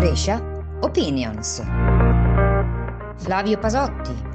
Brescia Opinions. Flavio Pasotti.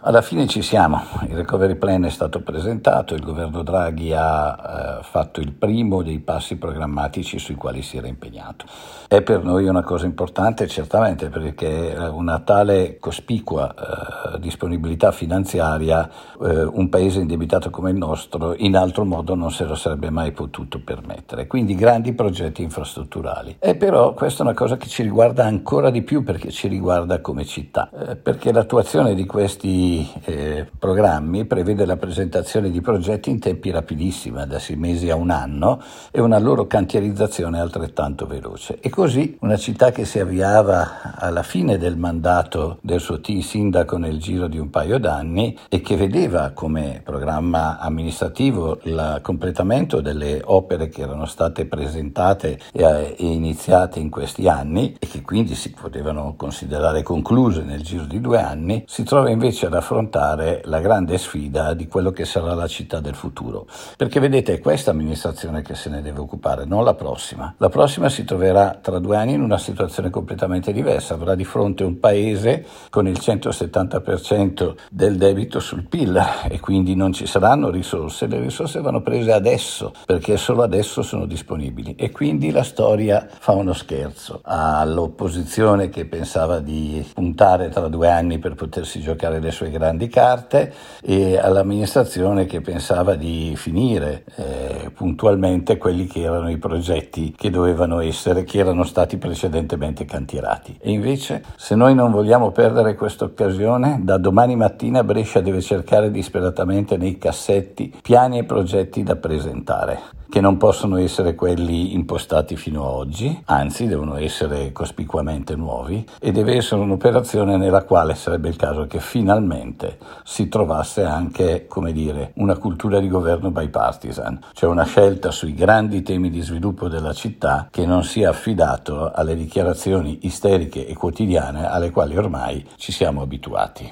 Alla fine ci siamo, il recovery plan è stato presentato, il governo Draghi ha eh, fatto il primo dei passi programmatici sui quali si era impegnato. È per noi una cosa importante certamente perché una tale cospicua eh, disponibilità finanziaria eh, un paese indebitato come il nostro in altro modo non se lo sarebbe mai potuto permettere. Quindi grandi progetti infrastrutturali. E però questa è una cosa che ci riguarda ancora di più perché ci riguarda come città, eh, perché l'attuazione di questi eh, programmi prevede la presentazione di progetti in tempi rapidissimi, da sei mesi a un anno, e una loro cantierizzazione altrettanto veloce. E così una città che si avviava alla fine del mandato del suo T sindaco nel giro di un paio d'anni e che vedeva come programma amministrativo il completamento delle opere che erano state presentate e, e iniziate in questi anni e che quindi si potevano considerare concluse nel giro di due anni, si trova invece ad affrontare la grande sfida di quello che sarà la città del futuro. Perché vedete, è questa amministrazione che se ne deve occupare, non la prossima. La prossima si troverà tra due anni in una situazione completamente diversa, avrà di fronte un paese con il 170% del debito sul PIL e quindi non ci saranno risorse, le risorse vanno prese adesso perché solo adesso sono disponibili e quindi la storia fa uno scherzo all'opposizione che pensava di puntare tra due anni per potersi giocare le sue le grandi carte e all'amministrazione che pensava di finire eh, puntualmente quelli che erano i progetti che dovevano essere, che erano stati precedentemente cantierati. E invece, se noi non vogliamo perdere questa occasione, da domani mattina Brescia deve cercare disperatamente nei cassetti piani e progetti da presentare che non possono essere quelli impostati fino ad oggi, anzi devono essere cospicuamente nuovi e deve essere un'operazione nella quale sarebbe il caso che finalmente si trovasse anche, come dire, una cultura di governo bipartisan, cioè una scelta sui grandi temi di sviluppo della città che non sia affidato alle dichiarazioni isteriche e quotidiane alle quali ormai ci siamo abituati.